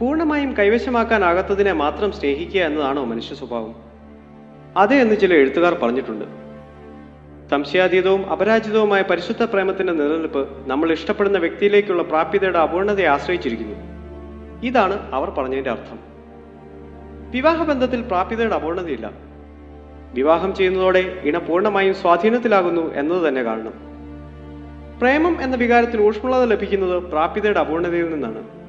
പൂർണമായും കൈവശമാക്കാനാകാത്തതിനെ മാത്രം സ്നേഹിക്കുക എന്നതാണോ മനുഷ്യ സ്വഭാവം? അതെ എന്ന് ചില എഴുത്തുകാർ പറഞ്ഞിട്ടുണ്ട്. സംശയാതീതവും അപരാജിതവുമായ പരിശുദ്ധ പ്രേമത്തിന്റെ നിലനിൽപ്പ് നമ്മൾ ഇഷ്ടപ്പെടുന്ന വ്യക്തിയിലേക്കുള്ള പ്രാപ്യതയുടെ അപൂർണതയെ ആശ്രയിച്ചിരിക്കുന്നു. ഇതാണ് അവർ പറഞ്ഞതിന്റെ അർത്ഥം. വിവാഹബന്ധത്തിൽ പ്രാപ്യതയുടെ അപൂർണതയില്ല. വിവാഹം ചെയ്യുന്നതോടെ ഇണ പൂർണമായും സ്വാധീനത്തിലാകുന്നു എന്നത് തന്നെ കാരണം. പ്രേമം എന്ന വികാരത്തിൽ ഊഷ്മളത ലഭിക്കുന്നത് പ്രാപ്യതയുടെ അപൂർണതയിൽ നിന്നാണ്.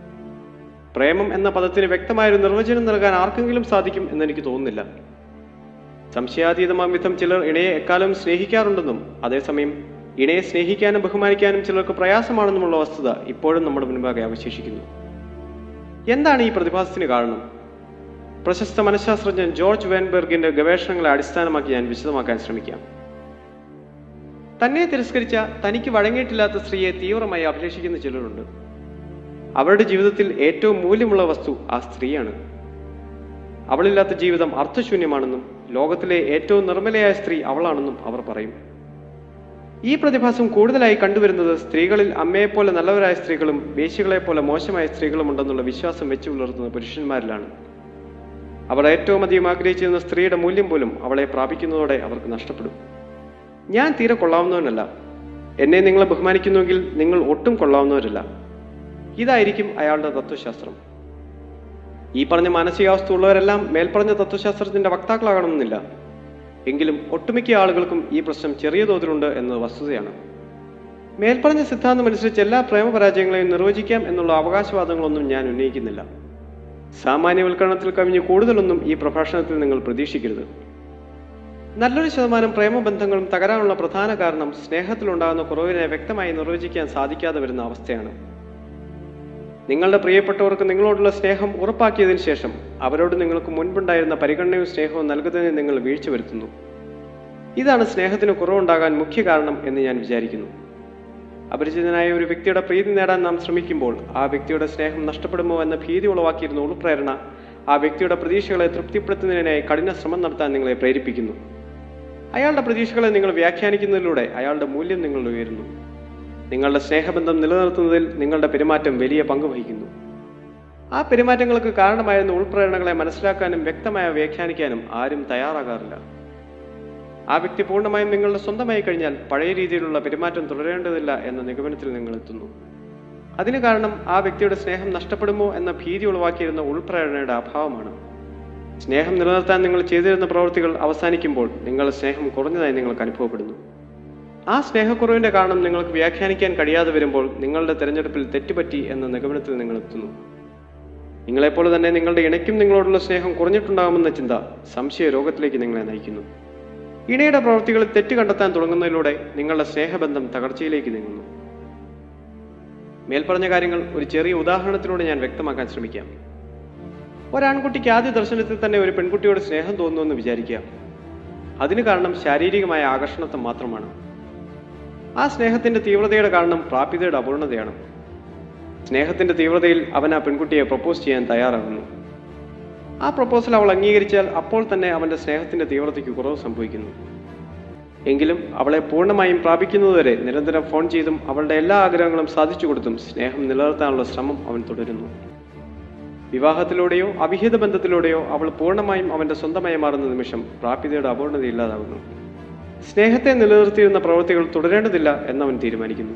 പ്രേമം എന്ന പദത്തിന് വ്യക്തമായൊരു നിർവചനം നൽകാൻ ആർക്കെങ്കിലും സാധിക്കും എന്നെനിക്ക് തോന്നുന്നില്ല. സംശയാതീതമാം വിധം ചിലർ ഇണയെ എക്കാലം സ്നേഹിക്കാറുണ്ടെന്നും അതേസമയം ഇണയെ സ്നേഹിക്കാനും ബഹുമാനിക്കാനും ചിലർക്ക് പ്രയാസമാണെന്നുമുള്ള വസ്തുത ഇപ്പോഴും നമ്മുടെ മുൻപാകെ അവശേഷിക്കുന്നു. എന്താണ് ഈ പ്രതിഭാസത്തിന് കാരണം? പ്രശസ്ത മനഃശാസ്ത്രജ്ഞൻ ജോർജ് വാൻബെർഗിന്റെ ഗവേഷണങ്ങളെ അടിസ്ഥാനമാക്കി ഞാൻ വിശദമാക്കാൻ ശ്രമിക്കാം. തന്നെ തിരസ്കരിച്ച തനിക്ക് വഴങ്ങിയിട്ടില്ലാത്ത സ്ത്രീയെ തീവ്രമായി അഭിലഷിക്കുന്ന ചിലരുണ്ട്. അവരുടെ ജീവിതത്തിൽ ഏറ്റവും മൂല്യമുള്ള വസ്തു ആ സ്ത്രീയാണ്. അവളില്ലാത്ത ജീവിതം അർത്ഥശൂന്യമാണെന്നും ലോകത്തിലെ ഏറ്റവും നിർമ്മലയായ സ്ത്രീ അവളാണെന്നും അവർ പറയും. ഈ പ്രതിഭാസം കൂടുതലായി കണ്ടുവരുന്നത് സ്ത്രീകളിൽ അമ്മയെപ്പോലെ നല്ലവരായ സ്ത്രീകളും വേശികളെപ്പോലെ മോശമായ സ്ത്രീകളും ഉണ്ടെന്നുള്ള വിശ്വാസം വെച്ചു പുലർത്തുന്ന പുരുഷന്മാരിലാണ്. അവർ ഏറ്റവും അധികം ആഗ്രഹിച്ചിരുന്ന സ്ത്രീയുടെ മൂല്യം പോലും അവളെ പ്രാപിക്കുന്നതോടെ അവർക്ക് നഷ്ടപ്പെടും. ഞാൻ തീരെ കൊള്ളാവുന്നവനല്ല. എന്നെ നിങ്ങളെ ബഹുമാനിക്കുന്നുവെങ്കിൽ നിങ്ങൾ ഒട്ടും കൊള്ളാവുന്നവരല്ല. ഇതായിരിക്കും അയാളുടെ തത്വശാസ്ത്രം. ഈ പറഞ്ഞ മാനസികാവസ്ഥ ഉള്ളവരെല്ലാം മേൽപ്പറഞ്ഞ തത്വശാസ്ത്രത്തിന്റെ വക്താക്കളാകണമെന്നില്ല. എങ്കിലും ഒട്ടുമിക്ക ആളുകൾക്കും ഈ പ്രശ്നം ചെറിയ തോതിലുണ്ട് എന്നത് വസ്തുതയാണ്. മേൽപ്പറഞ്ഞ സിദ്ധാന്തം അനുസരിച്ച് എല്ലാ പ്രേമപരാജയങ്ങളെയും നിർവചിക്കാം എന്നുള്ള അവകാശവാദങ്ങളൊന്നും ഞാൻ ഉന്നയിക്കുന്നില്ല. സാമാന്യവൽക്കരണത്തിൽ കവിഞ്ഞ് കൂടുതലൊന്നും ഈ പ്രഭാഷണത്തിൽ നിങ്ങൾ പ്രതീക്ഷിക്കരുത്. നല്ലൊരു ശതമാനം പ്രേമബന്ധങ്ങളും തകരാനുള്ള പ്രധാന കാരണം സ്നേഹത്തിലുണ്ടാകുന്ന കുറവിനെ വ്യക്തമായി നിർവചിക്കാൻ സാധിക്കാതെ വരുന്ന അവസ്ഥയാണ്. നിങ്ങളുടെ പ്രിയപ്പെട്ടവർക്ക് നിങ്ങളോടുള്ള സ്നേഹം ഉറപ്പാക്കിയതിന് ശേഷം അവരോട് നിങ്ങൾക്ക് മുൻപുണ്ടായിരുന്ന പരിഗണനയും സ്നേഹവും നൽകുന്നതിന് നിങ്ങൾ വീഴ്ച വരുത്തുന്നു. ഇതാണ് സ്നേഹത്തിന് കുറവുണ്ടാകാൻ മുഖ്യ കാരണം എന്ന് ഞാൻ വിചാരിക്കുന്നു. അപരിചിതനായ ഒരു വ്യക്തിയുടെ പ്രീതി നേടാൻ നാം ശ്രമിക്കുമ്പോൾ ആ വ്യക്തിയുടെ സ്നേഹം നഷ്ടപ്പെടുമോ എന്ന ഭീതി ഉളവാക്കിയിരുന്ന ഉൾപ്രേരണ ആ വ്യക്തിയുടെ പ്രതീക്ഷകളെ തൃപ്തിപ്പെടുത്തുന്നതിനായി കഠിന ശ്രമം നടത്താൻ നിങ്ങളെ പ്രേരിപ്പിക്കുന്നു. അയാളുടെ പ്രതീക്ഷകളെ നിങ്ങൾ വ്യാഖ്യാനിക്കുന്നതിലൂടെ അയാളുടെ മൂല്യം നിങ്ങൾ ഉയരുന്നു. നിങ്ങളുടെ സ്നേഹബന്ധം നിലനിർത്തുന്നതിൽ നിങ്ങളുടെ പെരുമാറ്റം വലിയ പങ്ക് വഹിക്കുന്നു. ആ പെരുമാറ്റങ്ങൾക്ക് കാരണമായിരുന്ന ഉൾപ്രേരണകളെ മനസ്സിലാക്കാനും വ്യക്തമായ വ്യാഖ്യാനിക്കാനും ആരും തയ്യാറാകാറില്ല. ആ വ്യക്തി പൂർണമായും നിങ്ങളുടെ സ്വന്തമായി കഴിഞ്ഞാൽ പഴയ രീതിയിലുള്ള പെരുമാറ്റം തുടരേണ്ടതില്ല എന്ന നിഗമനത്തിൽ നിങ്ങൾ എത്തുന്നു. അതിന് കാരണം ആ വ്യക്തിയുടെ സ്നേഹം നഷ്ടപ്പെടുമോ എന്ന ഭീതി ഉളവാക്കിയിരുന്ന ഉൾപ്രേരണയുടെ അഭാവമാണ്. സ്നേഹം നിലനിർത്താൻ നിങ്ങൾ ചെയ്തിരുന്ന പ്രവൃത്തികൾ അവസാനിക്കുമ്പോൾ നിങ്ങളുടെ സ്നേഹം കുറഞ്ഞതായി നിങ്ങൾക്ക് അനുഭവപ്പെടുന്നു. ആ സ്നേഹക്കുറവിന്റെ കാരണം നിങ്ങൾക്ക് വ്യാഖ്യാനിക്കാൻ കഴിയാതെ വരുമ്പോൾ നിങ്ങളുടെ തെരഞ്ഞെടുപ്പിൽ തെറ്റുപറ്റി എന്ന നിഗമനത്തിൽ നിങ്ങൾ എത്തുന്നു. നിങ്ങളെപ്പോലെ തന്നെ നിങ്ങളുടെ ഇണയ്ക്കും നിങ്ങളോടുള്ള സ്നേഹം കുറഞ്ഞിട്ടുണ്ടാകുമെന്ന ചിന്ത സംശയ രോഗത്തിലേക്ക് നിങ്ങളെ നയിക്കുന്നു. ഇണയുടെ പ്രവൃത്തികളിൽ തെറ്റ് കണ്ടെത്താൻ തുടങ്ങുന്നതിലൂടെ നിങ്ങളുടെ സ്നേഹബന്ധം തകർച്ചയിലേക്ക് നീങ്ങുന്നു. മേൽപ്പറഞ്ഞ കാര്യങ്ങൾ ഒരു ചെറിയ ഉദാഹരണത്തിലൂടെ ഞാൻ വ്യക്തമാക്കാൻ ശ്രമിക്കാം. ഒരാൺകുട്ടിക്ക് ആദ്യ ദർശനത്തിൽ തന്നെ ഒരു പെൺകുട്ടിയോട് സ്നേഹം തോന്നുന്നുവെന്ന് വിചാരിക്കുക. അതിന് കാരണം ശാരീരികമായ ആകർഷണത്വം മാത്രമാണ്. ആ സ്നേഹത്തിന്റെ തീവ്രതയുടെ കാരണം പ്രാപ്യതയുടെ അപൂർണതയാണ്. സ്നേഹത്തിന്റെ തീവ്രതയിൽ അവൻ ആ പെൺകുട്ടിയെ പ്രപ്പോസ് ചെയ്യാൻ തയ്യാറാകുന്നു. ആ പ്രപ്പോസൽ അവൾ അംഗീകരിച്ചാൽ അപ്പോൾ തന്നെ അവന്റെ സ്നേഹത്തിന്റെ തീവ്രതയ്ക്ക് കുറവ് സംഭവിക്കുന്നു. എങ്കിലും അവളെ പൂർണമായും പ്രാപിക്കുന്നതുവരെ നിരന്തരം ഫോൺ ചെയ്തും അവളുടെ എല്ലാ ആഗ്രഹങ്ങളും സാധിച്ചു കൊടുത്തും സ്നേഹം നിലനിർത്താനുള്ള ശ്രമം അവൻ തുടരുന്നു. വിവാഹത്തിലൂടെയോ അവിഹിത ബന്ധത്തിലൂടെയോ അവൾ പൂർണമായും അവന്റെ സ്വന്തമായി മാറുന്ന നിമിഷം പ്രാപ്യതയുടെ അപൂർണത ഇല്ലാതാകുന്നു സ്നേഹത്തെ നിലനിർത്തിയിരുന്ന പ്രവൃത്തികൾ തുടരേണ്ടതില്ല എന്നവൻ തീരുമാനിക്കുന്നു.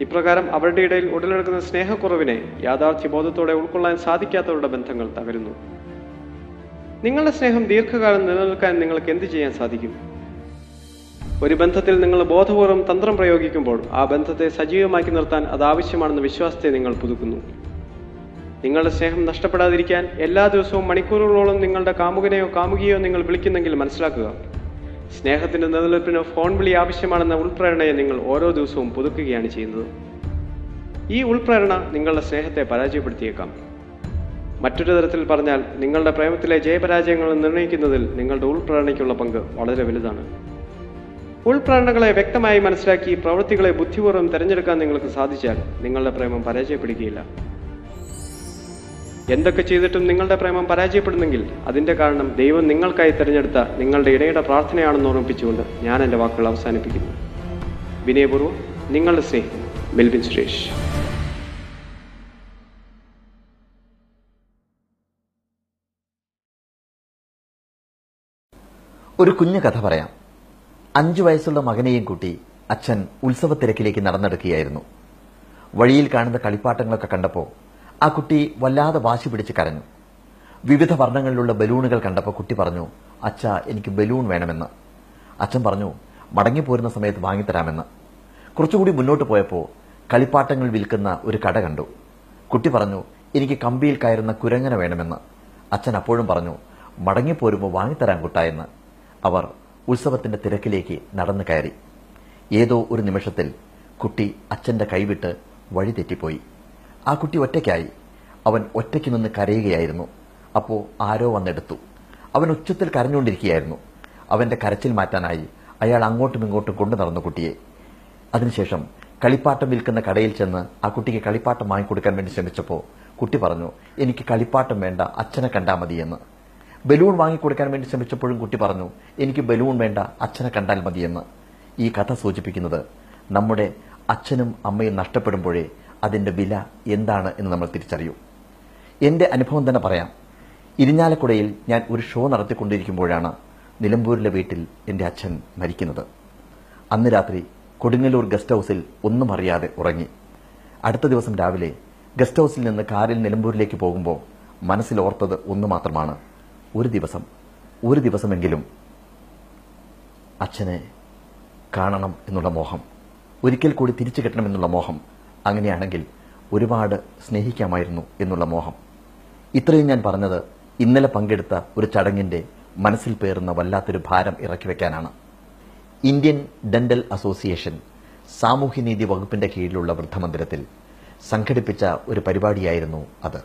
ഇപ്രകാരം അവരുടെ ഇടയിൽ ഉടലെടുക്കുന്ന സ്നേഹക്കുറവിനെ യാഥാർത്ഥ്യബോധത്തോടെ ഉൾക്കൊള്ളാൻ സാധിക്കാത്തവരുടെ ബന്ധങ്ങൾ തകരുന്നു. നിങ്ങളുടെ സ്നേഹം ദീർഘകാലം നിലനിൽക്കാൻ നിങ്ങൾക്ക് എന്ത് ചെയ്യാൻ സാധിക്കും? ഒരു ബന്ധത്തിൽ നിങ്ങൾ ബോധപൂർവം തന്ത്രം പ്രയോഗിക്കുമ്പോൾ ആ ബന്ധത്തെ സജീവമാക്കി നിർത്താൻ അത് ആവശ്യമാണെന്ന വിശ്വാസത്തെ നിങ്ങൾ പുതുക്കുന്നു. നിങ്ങളുടെ സ്നേഹം നഷ്ടപ്പെടാതിരിക്കാൻ എല്ലാ ദിവസവും മണിക്കൂറുകളോളം നിങ്ങളുടെ കാമുകനെയോ കാമുകിയോ നിങ്ങൾ വിളിക്കുന്നെങ്കിൽ മനസ്സിലാക്കുക. സ്നേഹത്തിന്റെ നിലനിൽപ്പിന് ഫോൺ വിളി ആവശ്യമാണെന്ന ഉൾപ്രേരണയെ നിങ്ങൾ ഓരോ ദിവസവും പുതുക്കുകയാണ് ചെയ്യുന്നത്. ഈ ഉൾപ്രേരണ നിങ്ങളുടെ സ്നേഹത്തെ പരാജയപ്പെടുത്തിയേക്കാം. മറ്റൊരു തരത്തിൽ പറഞ്ഞാൽ നിങ്ങളുടെ പ്രേമത്തിലെ ജയപരാജയങ്ങൾ നിർണയിക്കുന്നതിൽ നിങ്ങളുടെ ഉൾപ്രേരണയ്ക്കുള്ള പങ്ക് വളരെ വലുതാണ്. ഉൾപ്രേരണകളെ വ്യക്തമായി മനസ്സിലാക്കി പ്രവൃത്തികളെ ബുദ്ധിപൂർവം തിരഞ്ഞെടുക്കാൻ നിങ്ങൾക്ക് സാധിച്ചാൽ നിങ്ങളുടെ പ്രേമം പരാജയപ്പെടുകയില്ല. എന്തൊക്കെ ചെയ്തിട്ടും നിങ്ങളുടെ പ്രേമം പരാജയപ്പെടുന്നെങ്കിൽ അതിന്റെ കാരണം ദൈവം നിങ്ങൾക്കായി തിരഞ്ഞെടുത്ത നിങ്ങളുടെ ഇടയുടെ പ്രാർത്ഥനയാണെന്ന് ഓർമ്മിപ്പിച്ചുകൊണ്ട് ഞാൻ എന്റെ വാക്കുകൾ അവസാനിപ്പിക്കുന്നു. വിനയപൂർവം നിങ്ങളുടെ സ്നേഹം മെൽബിൻ സുരേഷ്. ഒരു കുഞ്ഞു കഥ പറയാം. വയസ്സുള്ള അച്ഛൻ ഉത്സവത്തിരക്കിലേക്ക് വഴിയിൽ കാണുന്ന കണ്ടപ്പോൾ ആ കുട്ടി വല്ലാതെ വാശി പിടിച്ച് കരഞ്ഞു. വിവിധ വർണങ്ങളിലുള്ള ബലൂണുകൾ കണ്ടപ്പോൾ കുട്ടി പറഞ്ഞു അച്ഛ എനിക്ക് ബലൂൺ വേണമെന്ന്. അച്ഛൻ പറഞ്ഞു മടങ്ങിപ്പോരുന്ന സമയത്ത് വാങ്ങിത്തരാമെന്ന്. കുറച്ചുകൂടി മുന്നോട്ട് പോയപ്പോൾ കളിപ്പാട്ടങ്ങൾ വിൽക്കുന്ന ഒരു കട കണ്ടു. കുട്ടി പറഞ്ഞു എനിക്ക് കമ്പിയിൽ കയറുന്ന കുരങ്ങന വേണമെന്ന്. അച്ഛൻ അപ്പോഴും പറഞ്ഞു മടങ്ങിപ്പോരുമ്പോൾ വാങ്ങിത്തരാൻ കുട്ടായെന്ന് അവർ ഉത്സവത്തിന്റെ തിരക്കിലേക്ക് നടന്നു കയറി. ഏതോ ഒരു നിമിഷത്തിൽ കുട്ടി അച്ഛന്റെ കൈവിട്ട് വഴി തെറ്റിപ്പോയി ആ കുട്ടി ഒറ്റയ്ക്കായി. അവൻ ഒറ്റയ്ക്ക് നിന്ന് കരയുകയായിരുന്നു. അപ്പോൾ ആരോ വന്നെടുത്തു. അവൻ ഉച്ചത്തിൽ കരഞ്ഞുകൊണ്ടിരിക്കുകയായിരുന്നു. അവന്റെ കരച്ചിൽ മാറ്റാനായി അയാൾ അങ്ങോട്ടും ഇങ്ങോട്ടും കൊണ്ടു നടന്നു കുട്ടിയെ. അതിനുശേഷം കളിപ്പാട്ടം വിൽക്കുന്ന കടയിൽ ചെന്ന് ആ കുട്ടിക്ക് കളിപ്പാട്ടം വാങ്ങിക്കൊടുക്കാൻ വേണ്ടി ശ്രമിച്ചപ്പോൾ കുട്ടി പറഞ്ഞു എനിക്ക് കളിപ്പാട്ടം വേണ്ട അച്ഛനെ കണ്ടാൽ മതിയെന്ന്. ബലൂൺ വാങ്ങിക്കൊടുക്കാൻ വേണ്ടി ശ്രമിച്ചപ്പോഴും കുട്ടി പറഞ്ഞു എനിക്ക് ബലൂൺ വേണ്ട അച്ഛനെ കണ്ടാൽ മതിയെന്ന്. ഈ കഥ സൂചിപ്പിക്കുന്നത് നമ്മുടെ അച്ഛനും അമ്മയും നഷ്ടപ്പെടുമ്പോഴേ അതിന്റെ വില എന്താണ് എന്ന് നമ്മൾ തിരിച്ചറിയൂ. എന്റെ അനുഭവം തന്നെ പറയാം. ഇരിഞ്ഞാലക്കുടയിൽ ഞാൻ ഒരു ഷോ നടത്തിക്കൊണ്ടിരിക്കുമ്പോഴാണ് നിലമ്പൂരിലെ വീട്ടിൽ എന്റെ അച്ഛൻ മരിക്കുന്നത്. അന്ന് രാത്രി കൊടുങ്ങല്ലൂർ ഗസ്റ്റ് ഹൗസിൽ ഒന്നും അറിയാതെ ഉറങ്ങി. അടുത്ത ദിവസം രാവിലെ ഗസ്റ്റ് ഹൗസിൽ നിന്ന് കാറിൽ നിലമ്പൂരിലേക്ക് പോകുമ്പോൾ മനസ്സിൽ ഓർത്തത് ഒന്ന് മാത്രമാണ്. ഒരു ദിവസം ഒരു ദിവസമെങ്കിലും അച്ഛനെ കാണണം എന്നുള്ള മോഹം ഒരിക്കൽ കൂടി തിരിച്ചു കിട്ടണമെന്നുള്ള മോഹം അങ്ങനെയാണെങ്കിൽ ഒരുപാട് സ്നേഹിക്കാമായിരുന്നു എന്നുള്ള മോഹം. ഇത്രയും ഞാൻ പറഞ്ഞത് ഇന്നലെ പങ്കെടുത്ത ഒരു ചടങ്ങിന്റെ മനസ്സിൽ പേറുന്ന വല്ലാത്തൊരു ഭാരം ഇറക്കി വെക്കാനാണ്. ഇന്ത്യൻ ഡെന്റൽ അസോസിയേഷൻ സാമൂഹ്യനീതി വകുപ്പിന്റെ കീഴിലുള്ള വൃദ്ധമന്ദിരത്തിൽ സംഘടിപ്പിച്ച ഒരു പരിപാടിയായിരുന്നു അത്.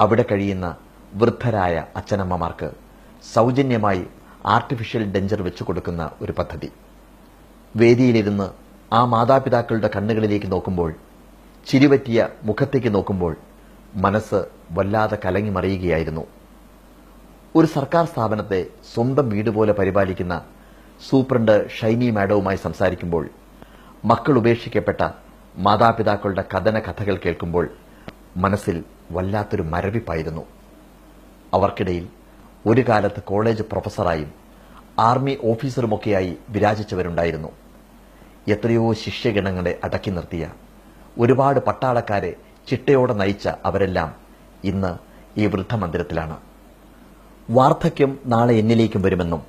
അവിടെ കഴിയുന്ന വൃദ്ധരായ അച്ഛനമ്മമാർക്ക് സൗജന്യമായി ആർട്ടിഫിഷ്യൽ ഡെഞ്ചർ വെച്ചു കൊടുക്കുന്ന ഒരു പദ്ധതി. വേദിയിലിരുന്ന് ആ മാതാപിതാക്കളുടെ കണ്ണുകളിലേക്ക് നോക്കുമ്പോൾ ചിരിവറ്റിയ മുഖത്തേക്ക് നോക്കുമ്പോൾ മനസ്സ് വല്ലാതെ കലങ്ങി മറിയുകയായിരുന്നു. ഒരു സർക്കാർ സ്ഥാപനത്തെ സ്വന്തം വീട് പോലെ പരിപാലിക്കുന്ന സൂപ്രണ്ട് ഷൈനി മാഡവുമായി സംസാരിക്കുമ്പോൾ മക്കൾ ഉപേക്ഷിക്കപ്പെട്ട മാതാപിതാക്കളുടെ കഥന കഥകൾ കേൾക്കുമ്പോൾ മനസ്സിൽ വല്ലാത്തൊരു മരവിപ്പായിരുന്നു. അവർക്കിടയിൽ ഒരു കാലത്ത് കോളേജ് പ്രൊഫസറായും ആർമി ഓഫീസറുമൊക്കെയായി വിരാജിച്ചവരുണ്ടായിരുന്നു. എത്രയോ ശിഷ്യഗണങ്ങളെ അടക്കി നിർത്തിയ. ഒരുപാട് പട്ടാളക്കാരെ ചിട്ടയോടെ നയിച്ച അവരെല്ലാം ഇന്ന് ഈ വൃദ്ധമന്ദിരത്തിലാണ്. വാർദ്ധക്യം നാളെ എന്നിലേക്കും വരുമെന്നും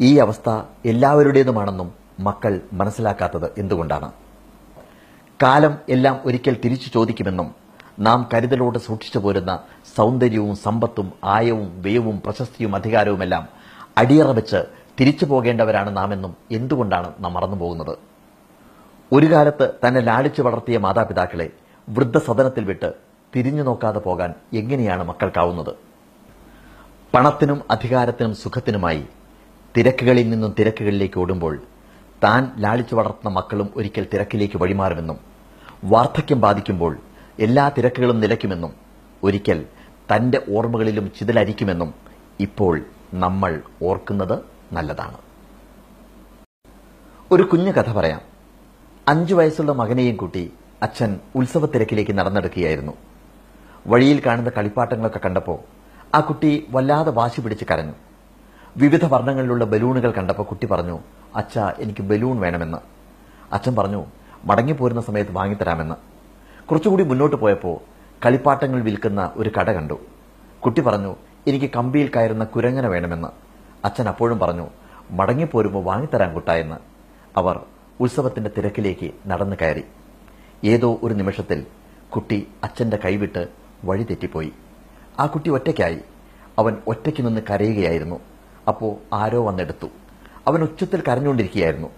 ഈ അവസ്ഥ എല്ലാവരുടേതുമാണെന്നും മക്കൾ മനസ്സിലാക്കാത്തത് എന്തുകൊണ്ടാണ്? കാലം എല്ലാം ഒരിക്കൽ തിരിച്ചു ചോദിക്കുമെന്നും നാം കരുതലോടെ സൂക്ഷിച്ചു പോരുന്ന സൗന്ദര്യവും സമ്പത്തും ആയവും വ്യയവും പ്രശസ്തിയും അധികാരവുമെല്ലാം അടിയറ വെച്ച് തിരിച്ചു പോകേണ്ടവരാണ് നാമെന്നും എന്തുകൊണ്ടാണ് നാം മറന്നു പോകുന്നത് ഒരു കാലത്ത് തന്നെ ലാളിച്ചു വളർത്തിയ മാതാപിതാക്കളെ വൃദ്ധസദനത്തിൽ വിട്ട് തിരിഞ്ഞു നോക്കാതെ പോകാൻ എങ്ങനെയാണ് മക്കൾക്കാവുന്നത്? പണത്തിനും അധികാരത്തിനും സുഖത്തിനുമായി തിരക്കുകളിൽ നിന്നും തിരക്കുകളിലേക്ക് ഓടുമ്പോൾ താൻ ലാളിച്ചു വളർത്തുന്ന മക്കളും ഒരിക്കൽ തിരക്കിലേക്ക് വഴിമാറുമെന്നും വാർദ്ധക്യം ബാധിക്കുമ്പോൾ എല്ലാ തിരക്കുകളും നിലയ്ക്കുമെന്നും ഒരിക്കൽ തന്റെ ഓർമ്മകളിലും ചിതലരിക്കുമെന്നും ഇപ്പോൾ നമ്മൾ ഓർക്കുന്നത് നല്ലതാണ്. ഒരു കുഞ്ഞു കഥ പറയാം. അഞ്ചു വയസ്സുള്ള മകനെയും കൂട്ടി അച്ഛൻ ഉത്സവത്തിരക്കിലേക്ക് നടന്നെടുക്കുകയായിരുന്നു. വഴിയിൽ കാണുന്ന കളിപ്പാട്ടങ്ങളൊക്കെ കണ്ടപ്പോൾ ആ കുട്ടി വല്ലാതെ വാശി പിടിച്ച് കരഞ്ഞു. വിവിധ വർണങ്ങളിലുള്ള ബലൂണുകൾ കണ്ടപ്പോൾ കുട്ടി പറഞ്ഞു അച്ഛ എനിക്ക് ബലൂൺ വേണമെന്ന്. അച്ഛൻ പറഞ്ഞു മടങ്ങിപ്പോരുന്ന സമയത്ത് വാങ്ങിത്തരാമെന്ന്. കുറച്ചുകൂടി മുന്നോട്ട് പോയപ്പോൾ കളിപ്പാട്ടങ്ങൾ വിൽക്കുന്ന ഒരു കട കണ്ടു. കുട്ടി പറഞ്ഞു എനിക്ക് കമ്പിയിൽ കയറുന്ന കുരങ്ങന വേണമെന്ന്. അച്ഛൻ അപ്പോഴും പറഞ്ഞു മടങ്ങിപ്പോരുമ്പോൾ വാങ്ങിത്തരാൻ കുട്ടായെന്ന് അവർ ഉത്സവത്തിന്റെ തിരക്കിലേക്ക് നടന്നു കയറി. ഏതോ ഒരു നിമിഷത്തിൽ കുട്ടി അച്ഛന്റെ കൈവിട്ട് വഴിതെറ്റിപ്പോയി ആ കുട്ടി ഒറ്റയ്ക്കായി. അവൻ ഒറ്റയ്ക്ക് നിന്ന് കരയുകയായിരുന്നു. അപ്പോ ആരോ വന്നെടുത്തു. അവൻ ഉച്ചത്തിൽ കരഞ്ഞുകൊണ്ടിരിക്കുകയായിരുന്നു.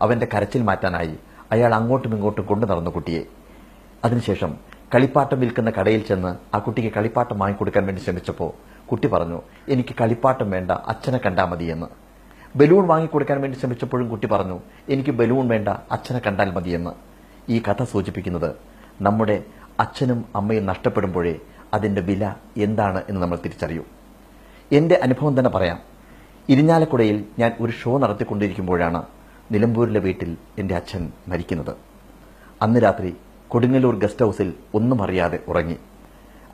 അവന്റെ കരച്ചിൽ മാറ്റാനായി അയാൾ അങ്ങോട്ടും ഇങ്ങോട്ടും കൊണ്ടു നടന്നു കുട്ടിയെ. അതിനുശേഷം കളിപ്പാട്ടം വിൽക്കുന്ന കടയിൽ ചെന്ന് ആ കുട്ടിക്ക് കളിപ്പാട്ടം വാങ്ങിക്കൊടുക്കാൻ വേണ്ടി ശ്രമിച്ചപ്പോൾ കുട്ടി പറഞ്ഞു എനിക്ക് കളിപ്പാട്ടം വേണ്ട അച്ഛനെ കണ്ടാൽ മതിയെന്ന്. ബലൂൺ വാങ്ങിക്കൊടുക്കാൻ വേണ്ടി ശ്രമിച്ചപ്പോഴും കുട്ടി പറഞ്ഞു എനിക്ക് ബലൂൺ വേണ്ട അച്ഛനെ കണ്ടാൽ മതിയെന്ന്. ഈ കഥ സൂചിപ്പിക്കുന്നത് നമ്മുടെ അച്ഛനും അമ്മയും നഷ്ടപ്പെടുമ്പോഴേ അതിന്റെ വില എന്താണ് എന്ന് നമ്മൾ തിരിച്ചറിയൂ. എന്റെ അനുഭവം തന്നെ പറയാം. ഇരിഞ്ഞാലക്കുടയിൽ ഞാൻ ഒരു ഷോ നടത്തിക്കൊണ്ടിരിക്കുമ്പോഴാണ് നിലമ്പൂരിലെ വീട്ടിൽ എന്റെ അച്ഛൻ മരിക്കുന്നത്. അന്ന് രാത്രി കൊടുങ്ങല്ലൂർ ഗസ്റ്റ് ഹൗസിൽ ഒന്നും അറിയാതെ ഉറങ്ങി.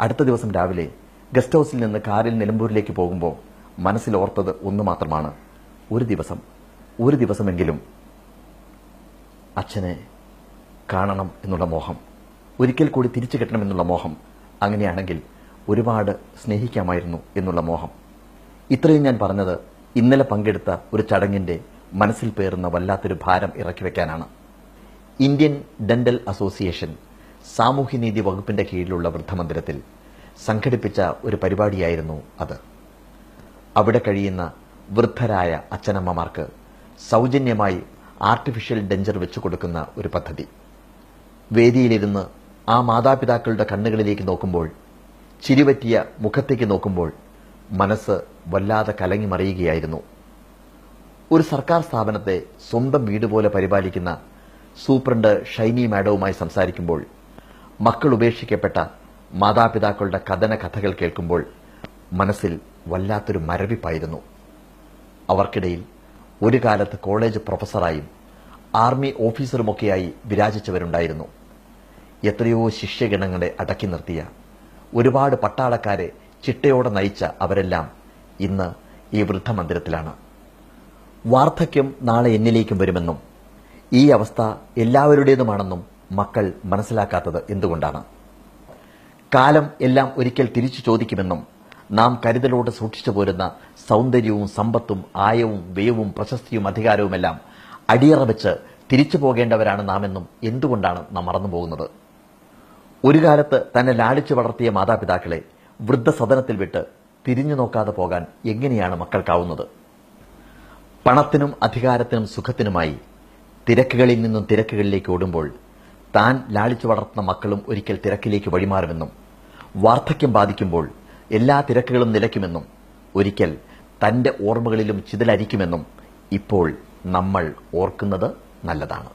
അടുത്ത ദിവസം രാവിലെ ഗസ്റ്റ് ഹൗസിൽ നിന്ന് കാറിൽ നിലമ്പൂരിലേക്ക് പോകുമ്പോൾ മനസ്സിൽ ഓർത്തത് ഒന്ന് മാത്രമാണ്. ഒരു ദിവസം ഒരു ദിവസമെങ്കിലും അച്ഛനെ കാണണം എന്നുള്ള മോഹം ഒരിക്കൽ കൂടി തിരിച്ചു കിട്ടണമെന്നുള്ള മോഹം അങ്ങനെയാണെങ്കിൽ ഒരുപാട് സ്നേഹിക്കാമായിരുന്നു എന്നുള്ള മോഹം. ഇത്രയും ഞാൻ പറഞ്ഞത് ഇന്നലെ പങ്കെടുത്ത ഒരു ചടങ്ങിന്റെ മനസ്സിൽ പേറുന്ന വല്ലാത്തൊരു ഭാരം ഇറക്കി വെക്കാനാണ്. ഇന്ത്യൻ ഡെന്റൽ അസോസിയേഷൻ സാമൂഹ്യനീതി വകുപ്പിന്റെ കീഴിലുള്ള വൃദ്ധമന്ദിരത്തിൽ സംഘടിപ്പിച്ച ഒരു പരിപാടിയായിരുന്നു അത്. അവിടെ കഴിയുന്ന വൃദ്ധരായ അച്ഛനമ്മമാർക്ക് സൗജന്യമായി ആർട്ടിഫിഷ്യൽ ഡെഞ്ചർ വെച്ചു കൊടുക്കുന്ന ഒരു പദ്ധതി. വേദിയിലിരുന്ന് ആ മാതാപിതാക്കളുടെ കണ്ണുകളിലേക്ക് നോക്കുമ്പോൾ ചിരിവറ്റിയ മുഖത്തേക്ക് നോക്കുമ്പോൾ മനസ്സ് വല്ലാതെ കലങ്ങി മറിയുകയായിരുന്നു ഒരു സർക്കാർ സ്ഥാപനത്തെ സ്വന്തം വീട് പോലെ പരിപാലിക്കുന്ന സൂപ്രണ്ട് ഷൈനി മാഡവുമായി സംസാരിക്കുമ്പോൾ മക്കൾ ഉപേക്ഷിക്കപ്പെട്ട മാതാപിതാക്കളുടെ കഥന കഥകൾ കേൾക്കുമ്പോൾ മനസ്സിൽ വല്ലാത്തൊരു മരവിപ്പായിരുന്നു. അവർക്കിടയിൽ ഒരു കാലത്ത് കോളേജ് പ്രൊഫസറായും ആർമി ഓഫീസറുമൊക്കെയായി വിരാജിച്ചവരുണ്ടായിരുന്നു. എത്രയോ ശിഷ്യഗണങ്ങളെ അടക്കി നിർത്തിയ ഒരുപാട് പട്ടാളക്കാരെ ചിട്ടയോടെ നയിച്ച അവരെല്ലാം ഇന്ന് ഈ വൃദ്ധമന്ദിരത്തിലാണ്. വാർദ്ധക്യം നാളെ എന്നിലേക്കും വരുമെന്നും ഈ അവസ്ഥ എല്ലാവരുടേതുമാണെന്നും മക്കൾ മനസ്സിലാക്കാത്തത് എന്തുകൊണ്ടാണ്? കാലം എല്ലാം ഒരിക്കൽ തിരിച്ചു ചോദിക്കുമെന്നും നാം കരുതലോടെ സൂക്ഷിച്ചു പോരുന്ന സൗന്ദര്യവും സമ്പത്തും ആയവും വ്യയവും പ്രശസ്തിയും അധികാരവുമെല്ലാം അടിയറ വെച്ച് തിരിച്ചു പോകേണ്ടവരാണ് നാമെന്നും എന്തുകൊണ്ടാണ് നാം മറന്നുപോകുന്നത് ഒരു കാലത്ത് തന്നെ ലാളിച്ചു വളർത്തിയ മാതാപിതാക്കളെ വൃദ്ധസദനത്തിൽ വിട്ട് തിരിഞ്ഞു നോക്കാതെ പോകാൻ എങ്ങനെയാണ് മക്കൾക്കാവുന്നത്? പണത്തിനും അധികാരത്തിനും സുഖത്തിനുമായി തിരക്കുകളിൽ നിന്നും തിരക്കുകളിലേക്ക് ഓടുമ്പോൾ താൻ ലാളിച്ചു വളർത്തുന്ന മക്കളും ഒരിക്കൽ തിരക്കിലേക്ക് വഴിമാറുമെന്നും വാർദ്ധക്യം ബാധിക്കുമ്പോൾ എല്ലാ തിരക്കുകളും നിലയ്ക്കുമെന്നും ഒരിക്കൽ തന്റെ ഓർമ്മകളിലും ചിതലരിക്കുമെന്നും ഇപ്പോൾ നമ്മൾ ഓർക്കുന്നത് നല്ലതാണ്.